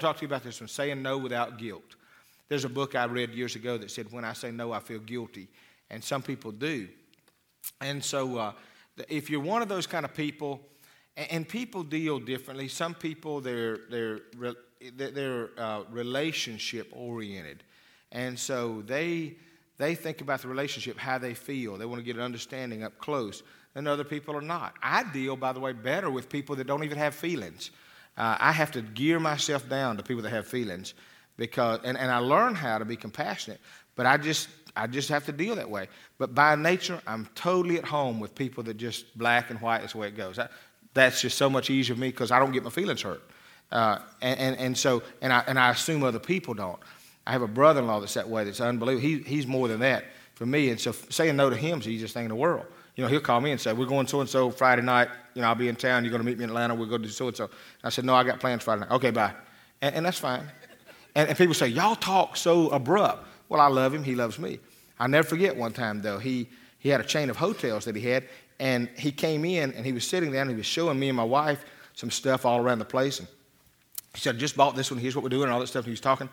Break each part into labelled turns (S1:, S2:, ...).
S1: Talk to you about this one saying no without guilt. There's a book I read years ago that said, When I say no, I feel guilty. And some people do. And so, uh, if you're one of those kind of people, and people deal differently. Some people they're they're they're uh, relationship oriented, and so they they think about the relationship, how they feel. They want to get an understanding up close. And other people are not. I deal, by the way, better with people that don't even have feelings. Uh, I have to gear myself down to people that have feelings because, and, and I learn how to be compassionate, but I just, I just have to deal that way. But by nature, I'm totally at home with people that just black and white is the way it goes. I, that's just so much easier for me because I don't get my feelings hurt. Uh, and, and, and so, and I, and I assume other people don't. I have a brother in law that's that way, that's unbelievable. He, he's more than that for me. And so saying no to him is the easiest thing in the world you know, he'll call me and say, We're going so and so Friday night. You know, I'll be in town. You're going to meet me in Atlanta. We'll go do so and so. I said, No, I got plans Friday night. Okay, bye. And, and that's fine. And, and, people say, Y'all talk so abrupt. Well, I love him. He loves me. i never forget one time, though. He, he had a chain of hotels that he had. And he came in and he was sitting there and he was showing me and my wife some stuff all around the place. And he said, I just bought this one. Here's what we're doing and all that stuff. And he was talking.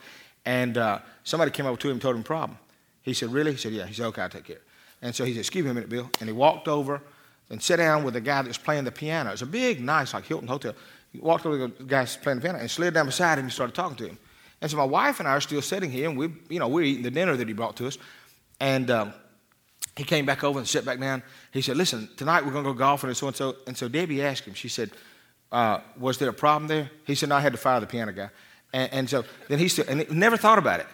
S1: And uh, somebody came over to him and told him a problem. He said, Really? He said, Yeah. He said, Okay, I'll take care. And so he said, Excuse me a minute, Bill. And he walked over and sat down with the guy that was playing the piano. It's a big, nice, like Hilton Hotel. He walked over to the guy playing the piano and slid down beside him and started talking to him. And so my wife and I are still sitting here, and we, you know, we're eating the dinner that he brought to us. And um, he came back over and sat back down. He said, "Listen, tonight we're going to go golfing and so and so." And so Debbie asked him. She said, uh, "Was there a problem there?" He said, "No, I had to fire the piano guy." And, and so then he said, and he never thought about it.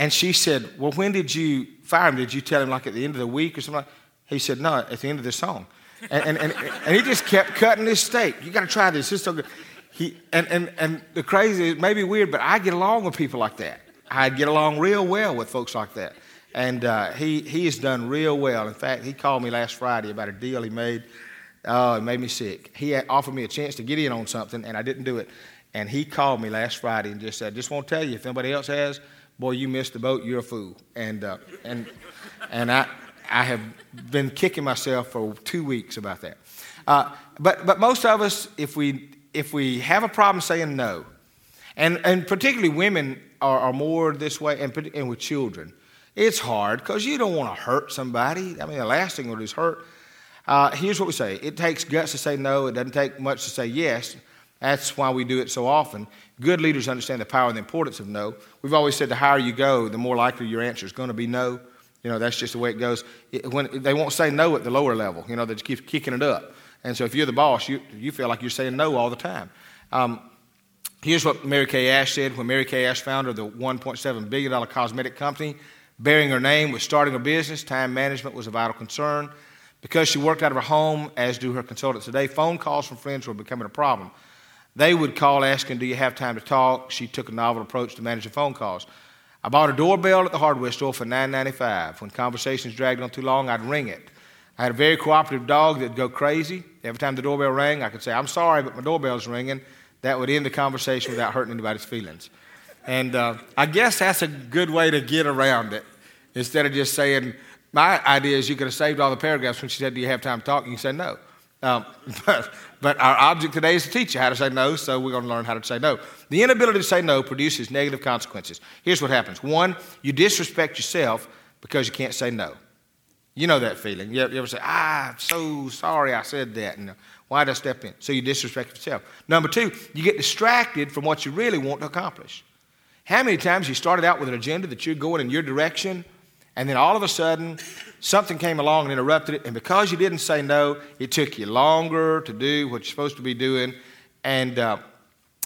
S1: And she said, Well, when did you fire him? Did you tell him like at the end of the week or something? He said, No, at the end of the song. And, and, and, and he just kept cutting his steak. You got to try this. It's so good. He, and, and, and the crazy, it may be weird, but I get along with people like that. I get along real well with folks like that. And uh, he, he has done real well. In fact, he called me last Friday about a deal he made. Oh, it made me sick. He offered me a chance to get in on something, and I didn't do it. And he called me last Friday and just said, just want to tell you, if anybody else has, boy, you missed the boat, you're a fool. And, uh, and, and I, I have been kicking myself for two weeks about that. Uh, but, but most of us, if we, if we have a problem saying no, and, and particularly women are, are more this way, and, and with children, it's hard because you don't want to hurt somebody. I mean, the last thing would is hurt. Uh, here's what we say it takes guts to say no, it doesn't take much to say yes. That's why we do it so often. Good leaders understand the power and the importance of no. We've always said the higher you go, the more likely your answer is going to be no. You know, that's just the way it goes. It, when, they won't say no at the lower level, you know, they just keep kicking it up. And so if you're the boss, you, you feel like you're saying no all the time. Um, here's what Mary Kay Ash said when Mary Kay Ash founded the $1.7 billion cosmetic company. Bearing her name was starting a business, time management was a vital concern. Because she worked out of her home, as do her consultants today, phone calls from friends were becoming a problem. They would call asking, Do you have time to talk? She took a novel approach to managing phone calls. I bought a doorbell at the hardware store for $9.95. When conversations dragged on too long, I'd ring it. I had a very cooperative dog that'd go crazy. Every time the doorbell rang, I could say, I'm sorry, but my doorbell's ringing. That would end the conversation without hurting anybody's feelings. And uh, I guess that's a good way to get around it. Instead of just saying, my idea is you could have saved all the paragraphs when she said, Do you have time to talk? And you said, No. Um, but, but our object today is to teach you how to say no, so we're going to learn how to say no. The inability to say no produces negative consequences. Here's what happens one, you disrespect yourself because you can't say no. You know that feeling. You ever say, ah, I'm so sorry I said that. And why did I step in? So you disrespect yourself. Number two, you get distracted from what you really want to accomplish. How many times you started out with an agenda that you're going in your direction, and then all of a sudden something came along and interrupted it. And because you didn't say no, it took you longer to do what you're supposed to be doing. And, uh,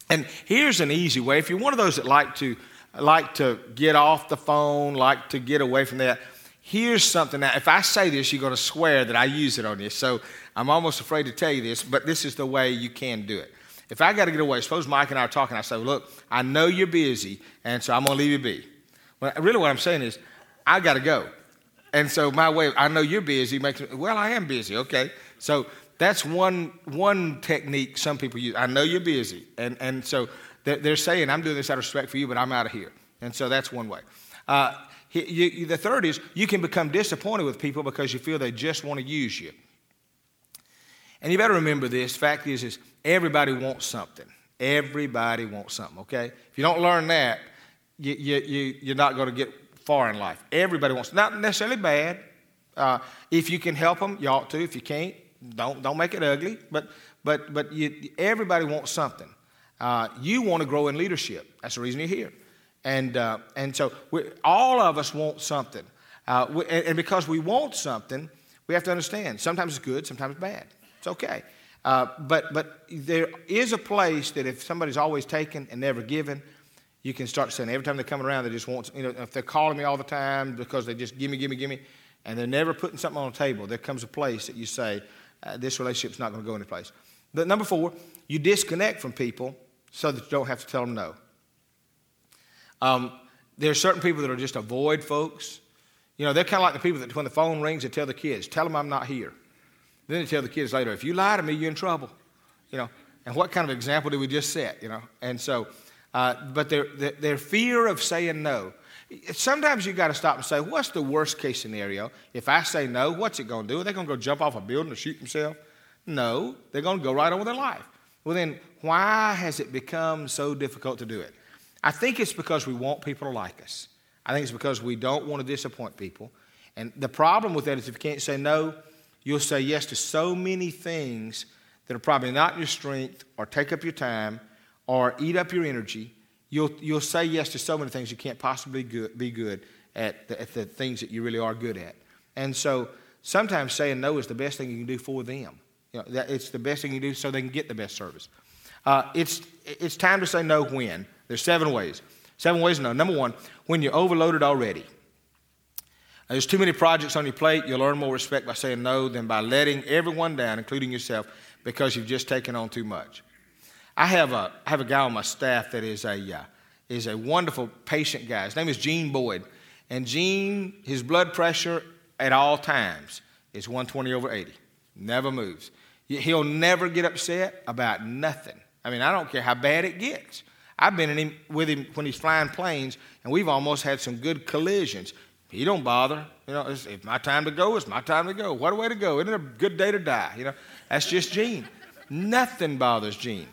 S1: and here's an easy way. If you're one of those that like to, like to get off the phone, like to get away from that, here's something that if I say this, you're going to swear that I use it on you. So I'm almost afraid to tell you this, but this is the way you can do it. If I got to get away, suppose Mike and I are talking, I say, Look, I know you're busy, and so I'm going to leave you be. Well, really, what I'm saying is, I got to go. And so my way, I know you're busy. Well, I am busy. Okay, so that's one one technique some people use. I know you're busy, and and so they're, they're saying I'm doing this out of respect for you, but I'm out of here. And so that's one way. Uh, you, you, the third is you can become disappointed with people because you feel they just want to use you. And you better remember this. Fact is, is everybody wants something. Everybody wants something, okay? If you don't learn that, you, you, you, you're not going to get far in life. Everybody wants, not necessarily bad. Uh, if you can help them, you ought to. If you can't, don't, don't make it ugly. But, but, but you, everybody wants something. Uh, you want to grow in leadership. That's the reason you're here. And, uh, and so we, all of us want something. Uh, we, and, and, because we want something, we have to understand sometimes it's good, sometimes it's bad. It's okay. Uh, but, but there is a place that if somebody's always taken and never given, you can start saying every time they come around, they just want, you know, if they're calling me all the time because they just give me, give me, give me, and they're never putting something on the table, there comes a place that you say, uh, this relationship's not going to go any place. But number four, you disconnect from people so that you don't have to tell them no. Um, there are certain people that are just avoid folks. You know, they're kind of like the people that when the phone rings, they tell the kids, tell them I'm not here. Then they tell the kids later, if you lie to me, you're in trouble. You know, and what kind of example did we just set? You know, and so, uh, but their, their, fear of saying no. Sometimes you got to stop and say, what's the worst case scenario? If I say no, what's it going to do? Are they going to go jump off a building or shoot themselves? No, they're going to go right on with their life. Well, then, why has it become so difficult to do it? I think it's because we want people to like us. I think it's because we don't want to disappoint people. And the problem with that is if you can't say no, you'll say yes to so many things that are probably not your strength or take up your time or eat up your energy. You'll, you'll say yes to so many things you can't possibly good, be good at the, at the things that you really are good at. And so sometimes saying no is the best thing you can do for them. You know, that it's the best thing you do so they can get the best service. Uh, it's, it's time to say no when. There's seven ways. Seven ways to know. Number one, when you're overloaded already. There's too many projects on your plate. You'll earn more respect by saying no than by letting everyone down, including yourself, because you've just taken on too much. I have a, I have a guy on my staff that is a, uh, is a wonderful patient guy. His name is Gene Boyd. And Gene, his blood pressure at all times is 120 over 80. Never moves. He'll never get upset about nothing. I mean, I don't care how bad it gets. I've been him, with him when he's flying planes, and we've almost had some good collisions. He don't bother. You know, it's, it's my time to go. It's my time to go. What a way to go! Isn't it a good day to die? You know, that's just Gene. Nothing bothers Gene.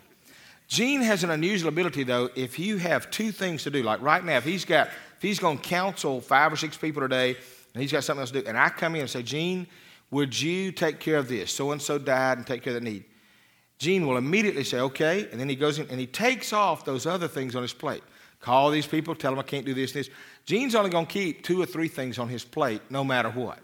S1: Gene has an unusual ability, though. If you have two things to do, like right now, if he's got, if he's going to counsel five or six people today, and he's got something else to do, and I come in and say, Gene, would you take care of this? So and so died and take care of the need. Gene will immediately say, okay, and then he goes in and he takes off those other things on his plate. Call these people, tell them I can't do this and this. Gene's only going to keep two or three things on his plate no matter what.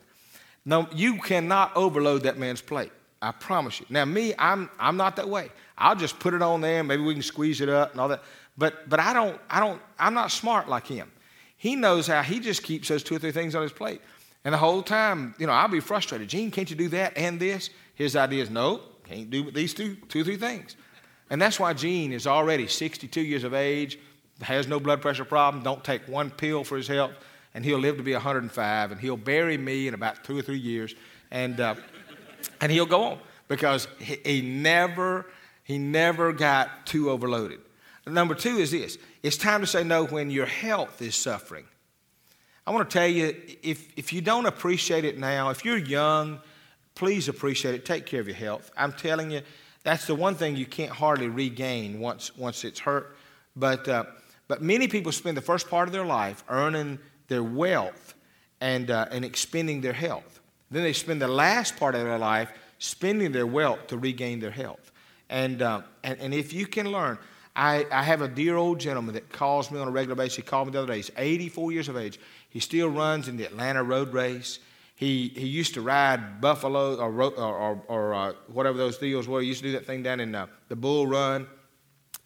S1: No, you cannot overload that man's plate. I promise you. Now, me, I'm, I'm not that way. I'll just put it on there, maybe we can squeeze it up and all that. But, but I don't, I don't, I'm not smart like him. He knows how he just keeps those two or three things on his plate. And the whole time, you know, I'll be frustrated. Gene, can't you do that and this? His idea is, no, can't do these two, two, three things. And that's why Gene is already 62 years of age, has no blood pressure problem, don't take one pill for his health, and he'll live to be 105, and he'll bury me in about two or three years, and, uh, and he'll go on because he, he never, he never got too overloaded. Number two is this it's time to say no when your health is suffering. I want to tell you if, if you don't appreciate it now, if you're young, please appreciate it. Take care of your health. I'm telling you, that's the one thing you can't hardly regain once, once it's hurt. But, uh, but many people spend the first part of their life earning their wealth and, uh, and expending their health. Then they spend the last part of their life spending their wealth to regain their health. And, uh, and, and if you can learn, I, I have a dear old gentleman that calls me on a regular basis. He called me the other day. He's 84 years of age. He still runs in the Atlanta road race. He, he used to ride buffalo or, or, or, or uh, whatever those deals were. He used to do that thing down in uh, the Bull Run.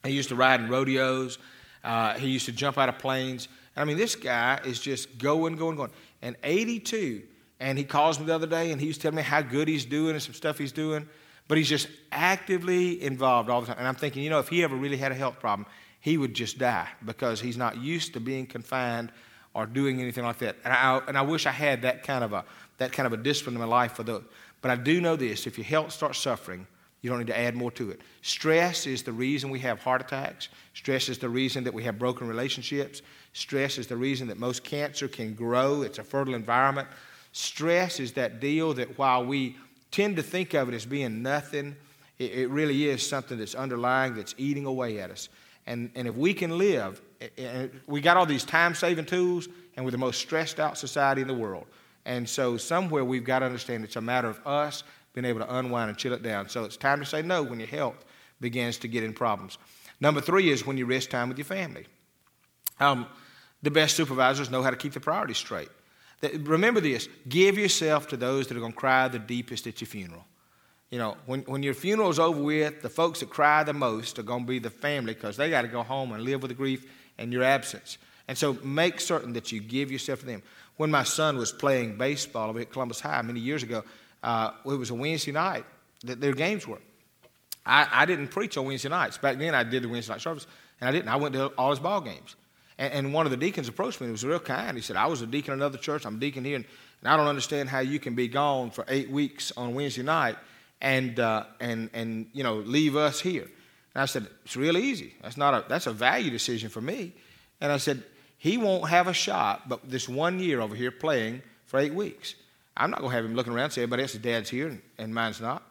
S1: He used to ride in rodeos. Uh, he used to jump out of planes. I mean, this guy is just going, going, going. And 82, and he calls me the other day, and he was telling me how good he's doing and some stuff he's doing. But he's just actively involved all the time. And I'm thinking, you know, if he ever really had a health problem, he would just die because he's not used to being confined or doing anything like that. And I, and I wish I had that kind of a that kind of a discipline in my life for those. But I do know this: if your health starts suffering, you don't need to add more to it. Stress is the reason we have heart attacks. Stress is the reason that we have broken relationships. Stress is the reason that most cancer can grow. It's a fertile environment. Stress is that deal that while we tend to think of it as being nothing, It, it really is something that's underlying, that's eating away at us. And, and if we can live, we got all these time saving tools, and we're the most stressed out society in the world. And so, somewhere we've got to understand it's a matter of us being able to unwind and chill it down. So, it's time to say no when your health begins to get in problems. Number three is when you rest time with your family. Um, the best supervisors know how to keep the priorities straight. Remember this give yourself to those that are going to cry the deepest at your funeral. You know, when, when your funeral is over with, the folks that cry the most are going to be the family because they got to go home and live with the grief and your absence. And so make certain that you give yourself to them. When my son was playing baseball over at Columbus High many years ago, uh, it was a Wednesday night that their games were. I, I, didn't preach on Wednesday nights. Back then, I did the Wednesday night service, and I didn't. I went to all his ball games. And, and one of the deacons approached me. He was real kind. He said, I was a deacon in another church. I'm a deacon here, and, and I don't understand how you can be gone for eight weeks on Wednesday night and, uh, and, and you know, leave us here. And I said, It's real easy. That's, not a, that's a value decision for me. And I said, He won't have a shot but this one year over here playing for eight weeks. I'm not going to have him looking around and say, Everybody else's dad's here and, and mine's not.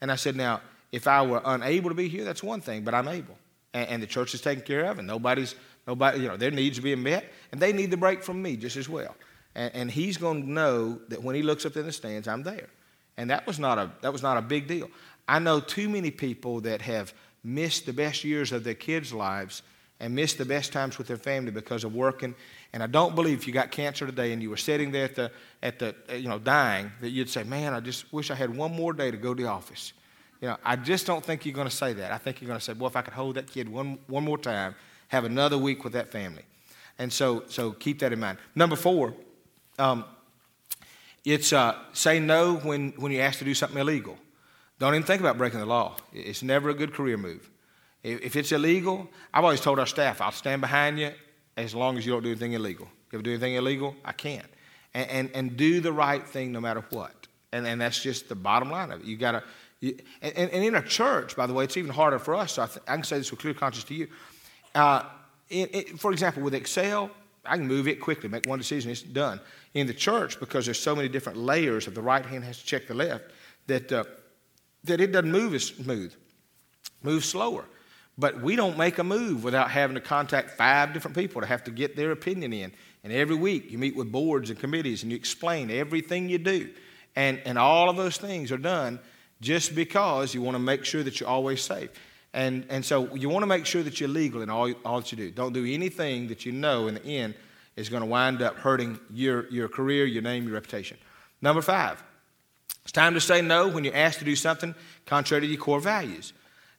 S1: And I said, Now, if I were unable to be here, that's one thing, but I'm able. And, and the church is taken care of, and nobody's, nobody, you know, their needs are being met, and they need the break from me just as well. And, and he's going to know that when he looks up in the stands, I'm there. And that was not a, that was not a big deal. I know too many people that have missed the best years of their kids' lives and missed the best times with their family because of working. And I don't believe if you got cancer today and you were sitting there at the, at the you know, dying, that you'd say, man, I just wish I had one more day to go to the office. You know, I just don't think you're going to say that. I think you're going to say, well, if I could hold that kid one, one more time, have another week with that family. And so, so keep that in mind. Number four, um, it's uh, say no when, when you're asked to do something illegal. Don't even think about breaking the law. It's never a good career move. If, it's illegal, I've always told our staff, I'll stand behind you as long as you don't do anything illegal. You ever do anything illegal, I can't. And, and, and do the right thing no matter what. And, and that's just the bottom line of it. You got to and, and, in a church, by the way, it's even harder for us. So I, th- I can say this with clear conscience to you. Uh, for example, with Excel, I can move it quickly, make one decision, it's done. In the church, because there's so many different layers of the right hand has to check the left, that, uh, that it doesn't move as smooth, moves slower. But we don't make a move without having to contact five different people to have to get their opinion in. And every week you meet with boards and committees and you explain everything you do. And, and all of those things are done just because you want to make sure that you're always safe. And, and so you want to make sure that you're legal in all, all that you do. Don't do anything that you know in the end is going to wind up hurting your, your career, your name, your reputation. Number five, it's time to say no when you're asked to do something contrary to your core values.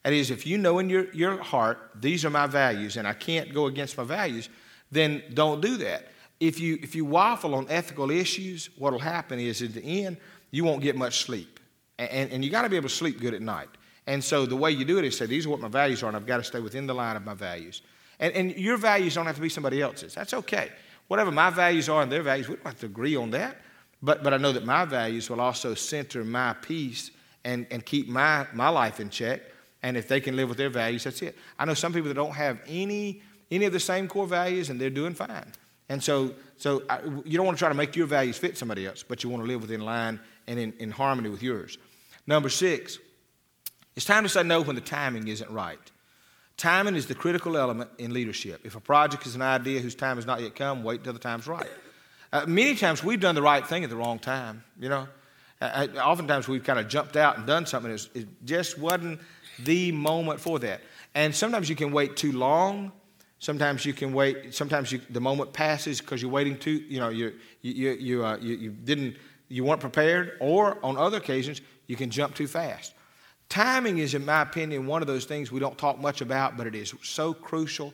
S1: That is, if you know in your, your heart, these are my values and I can't go against my values, then don't do that. If you, if you waffle on ethical issues, what will happen is at the end, you won't get much sleep. And, and you got to be able to sleep good at night. And so the way you do it is say, these are what my values are, and I've got to stay within the line of my values. And, and your values don't have to be somebody else's. That's okay. Whatever my values are and their values, we don't have to agree on that. But, but I know that my values will also center my peace and, and keep my, my life in check. And if they can live with their values, that's it. I know some people that don't have any, any of the same core values, and they're doing fine. And so, so I, you don't want to try to make your values fit somebody else, but you want to live within line and in, in harmony with yours. Number six, it's time to say no when the timing isn't right. Timing is the critical element in leadership. If a project is an idea whose time has not yet come, wait until the time's right. Uh, many times we've done the right thing at the wrong time, you know. Uh, uh oftentimes we've kind of jumped out and done something. It just wasn't the moment for that. And sometimes you can wait too long. Sometimes you can wait. Sometimes you, the moment passes because you're waiting too. You know, you you you, uh, you, you didn't you weren't prepared. Or on other occasions, you can jump too fast. Timing is, in my opinion, one of those things we don't talk much about, but it is so crucial.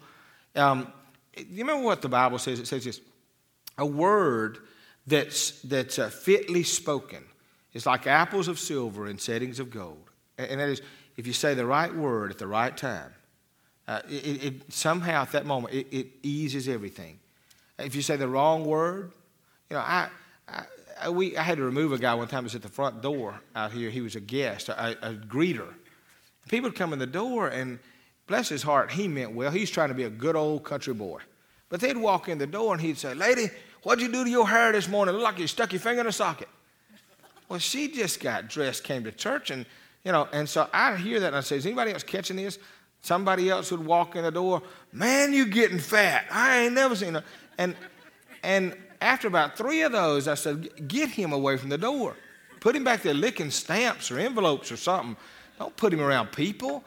S1: Um, you remember what the Bible says? It says this a word that's, that's uh, fitly spoken is like apples of silver in settings of gold. And that is, if you say the right word at the right time, uh, it, it, somehow at that moment it, it, eases everything. If you say the wrong word, you know, I, I, uh, we, I had to remove a guy one time. He was at the front door out here. He was a guest, a, a greeter. People would come in the door, and bless his heart, he meant well. He's trying to be a good old country boy. But they'd walk in the door, and he'd say, Lady, what'd you do to your hair this morning? Look like you stuck your finger in a socket. Well, she just got dressed, came to church, and You know, and so I hear that and I say, is anybody else catching this? Somebody else would walk in the door, man, you're getting fat. I ain't never seen Her. And, and after about three of those, I said, get him away from the door. Put him back there licking stamps or envelopes or something. Don't put him around people.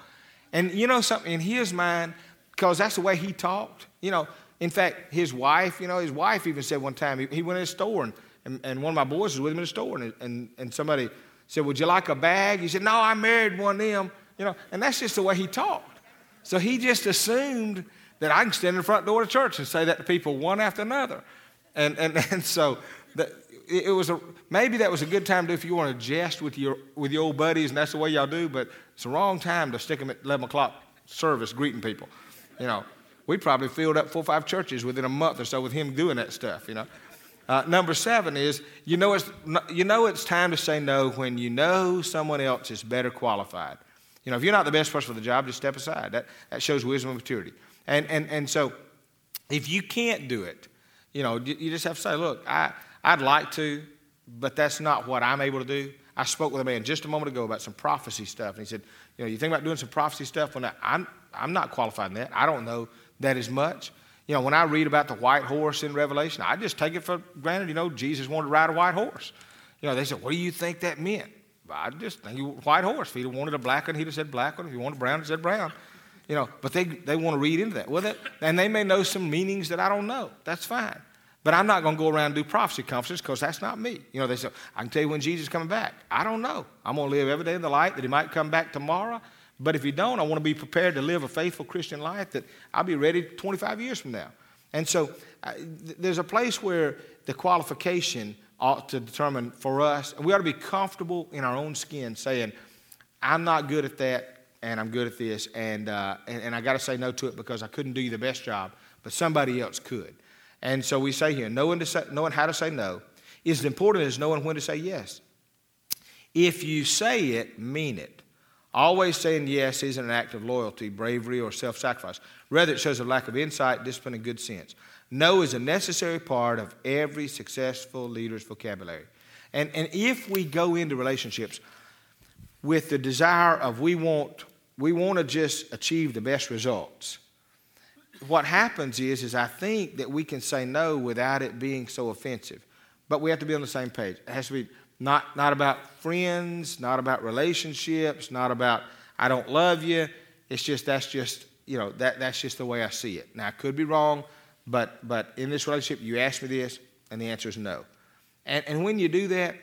S1: And you know something, in his mind, because that's the way he talked, you know, in fact, his wife, you know, his wife even said one time, he, he went in a store and, and, and, one of my boys was with him in the store and, and, and somebody said, Would you like a bag? He said, No, I married one of them, you know, and that's just the way he talked. So he just assumed that I can stand in the front door of the church and say that to people one after another. And, and, and so it was a, maybe that was a good time to if you want to jest with your, with your old buddies and that's the way y'all do, but it's the wrong time to stick them at 11 o'clock service greeting people. You know, we probably filled up four or five churches within a month or so with him doing that stuff, you know. Uh, number seven is you know, it's, you know it's time to say no when you know someone else is better qualified. You know, if you're not the best person for the job, just step aside. That, that shows wisdom and maturity. And, and, and so if you can't do it, you know, you just have to say, look, I, I'd like to, but that's not what I'm able to do. I spoke with a man just a moment ago about some prophecy stuff, and he said, you know, you think about doing some prophecy stuff? When I'm, I'm not qualified in that. I don't know that as much. You know, when I read about the white horse in Revelation, I just take it for granted, you know, Jesus wanted to ride a white horse. You know, they said, what do you think that meant? I just think he white horse. If he wanted a black one, he'd have said black one. If he wanted brown, he said brown. You know, but they, they want to read into that. Well, that, and they may know some meanings that I don't know. That's fine. But I'm not going to go around and do prophecy conferences because that's not me. You know, they say, I can tell you when Jesus is coming back. I don't know. I'm going to live every day in the light that he might come back tomorrow. But if he don't, I want to be prepared to live a faithful Christian life that I'll be ready 25 years from now. And so uh, there's a place where the qualification ought to determine for us, and we ought to be comfortable in our own skin saying, I'm not good at that, and I'm good at this, and, uh, and, and I got to say no to it because I couldn't do you the best job, but somebody else could. And so we say here, knowing, to say, knowing how to say no is as important as knowing when to say yes. If you say it, mean it. Always saying yes isn't an act of loyalty, bravery, or self sacrifice. Rather, it shows a lack of insight, discipline, and good sense. No is a necessary part of every successful leader's vocabulary. And, and if we go into relationships with the desire of we want, we want to just achieve the best results, what happens is, is I think that we can say no without it being so offensive. But we have to be on the same page. It has to be not, not about friends, not about relationships, not about I don't love you. It's just that's just, you know, that, that's just the way I see it. Now I could be wrong, but but in this relationship, you ask me this, and the answer is no. And and when you do that,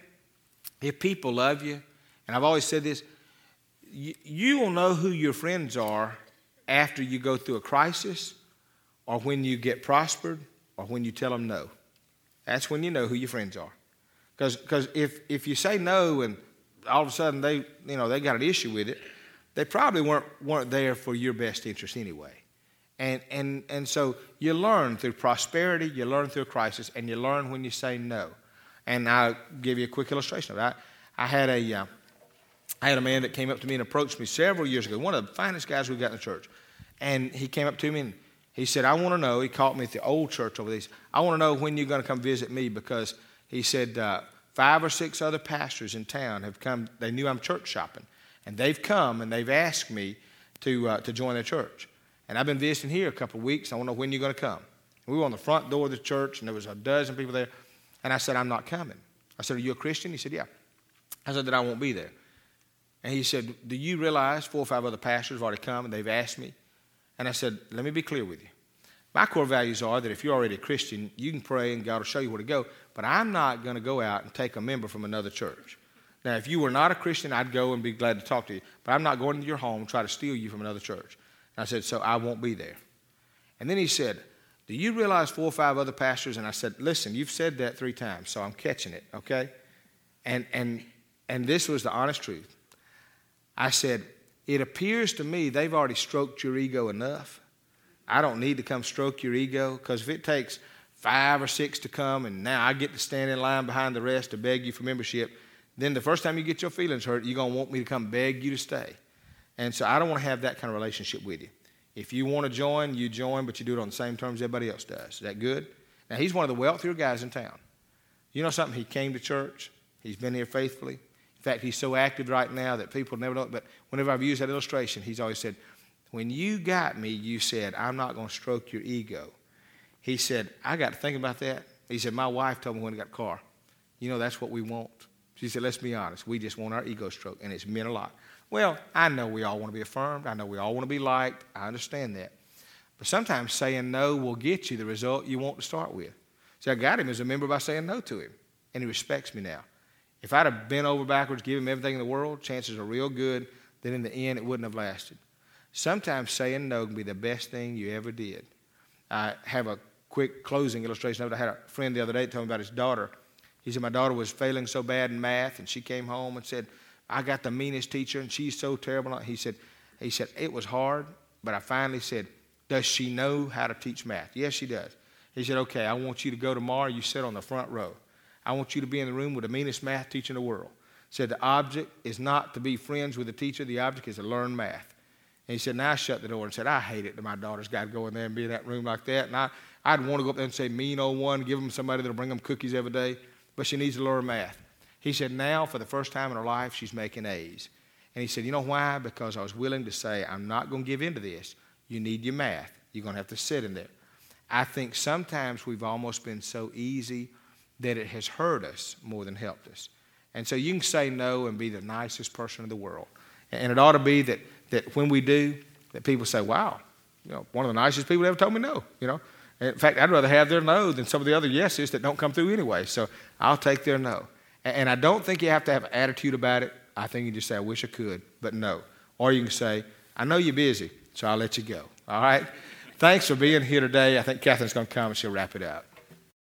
S1: if people love you, and I've always said this, you, will know who your friends are after you go through a crisis or when you get prospered or when you tell them no. That's when you know who your friends are. Because if, if you say no and all of a sudden they, you know, they got an issue with it, they probably weren't, weren't there for your best interest anyway. And, and, and so you learn through prosperity, you learn through a crisis, and you learn when you say no. And I'll give you a quick illustration of that. I had a, uh, I had a man that came up to me and approached me several years ago, one of the finest guys we've got in the church. And he came up to me and he said, I want to know, he caught me at the old church over these, I want to know when you're going to come visit me because he said, uh, five or six other pastors in town have come, they knew I'm church shopping, and they've come and they've asked me to, uh, to join their church. And I've been visiting here a couple of weeks. I want to know when you're going to come. We were on the front door of the church, and there was a dozen people there. And I said, I'm not coming. I said, Are you a Christian? He said, Yeah. I said, That I won't be there. And he said, Do you realize four or five other pastors have already come and they've asked me? And I said, Let me be clear with you. My core values are that if you're already a Christian, you can pray and God will show you where to go, but I'm not going to go out and take a member from another church. Now, if you were not a Christian, I'd go and be glad to talk to you, but I'm not going to your home and try to steal you from another church. And I said, So I won't be there. And then he said, Do you realize four or five other pastors? And I said, Listen, you've said that three times, so I'm catching it, okay? And, and, and this was the honest truth. I said, It appears to me they've already stroked your ego enough. I don't need to come stroke your ego because if it takes five or six to come and now I get to stand in line behind the rest to beg you for membership, then the first time you get your feelings hurt, you're going to want me to come beg you to stay. And so I don't want to have that kind of relationship with you. If you want to join, you join, but you do it on the same terms everybody else does. Is that good? Now, he's one of the wealthier guys in town. You know something? He came to church. He's been here faithfully. Fact, he's so active right now that people never know. But whenever I've used that illustration, he's always said, When you got me, you said, I'm not going to stroke your ego. He said, I got to think about that. He said, My wife told me when I got a car, you know, that's what we want. She said, Let's be honest. We just want our ego stroked, and it's meant a lot. Well, I know we all want to be affirmed. I know we all want to be liked. I understand that. But sometimes saying no will get you the result you want to start with. See, I got him as a member by saying no to him, and he respects me now. If I'd have bent over backwards, given him everything in the world, chances are real good that in the end it wouldn't have lasted. Sometimes saying no can be the best thing you ever did. I have a quick closing illustration of it. I had a friend the other day tell me about his daughter. He said, My daughter was failing so bad in math, and she came home and said, I got the meanest teacher, and she's so terrible. He said, he said, It was hard, but I finally said, Does she know how to teach math? Yes, she does. He said, Okay, I want you to go tomorrow. You sit on the front row. I want you to be in the room with the meanest math teacher in the world. Said the object is not to be friends with the teacher, the object is to learn math. And he said, Now I shut the door and said, I hate it that my daughter's got to go in there and be in that room like that. And I, I'd want to go up there and say, mean old one, give them somebody that'll bring them cookies every day, but she needs to learn math. He said, Now, for the first time in her life, she's making A's. And he said, You know why? Because I was willing to say, I'm not going to give in to this. You need your math. You're going to have to sit in there. I think sometimes we've almost been so easy that it has hurt us more than helped us. And so you can say no and be the nicest person in the world. And it ought to be that, that when we do, that people say, wow, you know, one of the nicest people that ever told me no, you know. In fact, I'd rather have their no than some of the other yeses that don't come through anyway. So I'll take their no. And I don't think you have to have an attitude about it. I think you just say, I wish I could, but no. Or you can say, I know you're busy, so I'll let you go. All right? Thanks for being here today. I think Catherine's going to come and she'll wrap it up.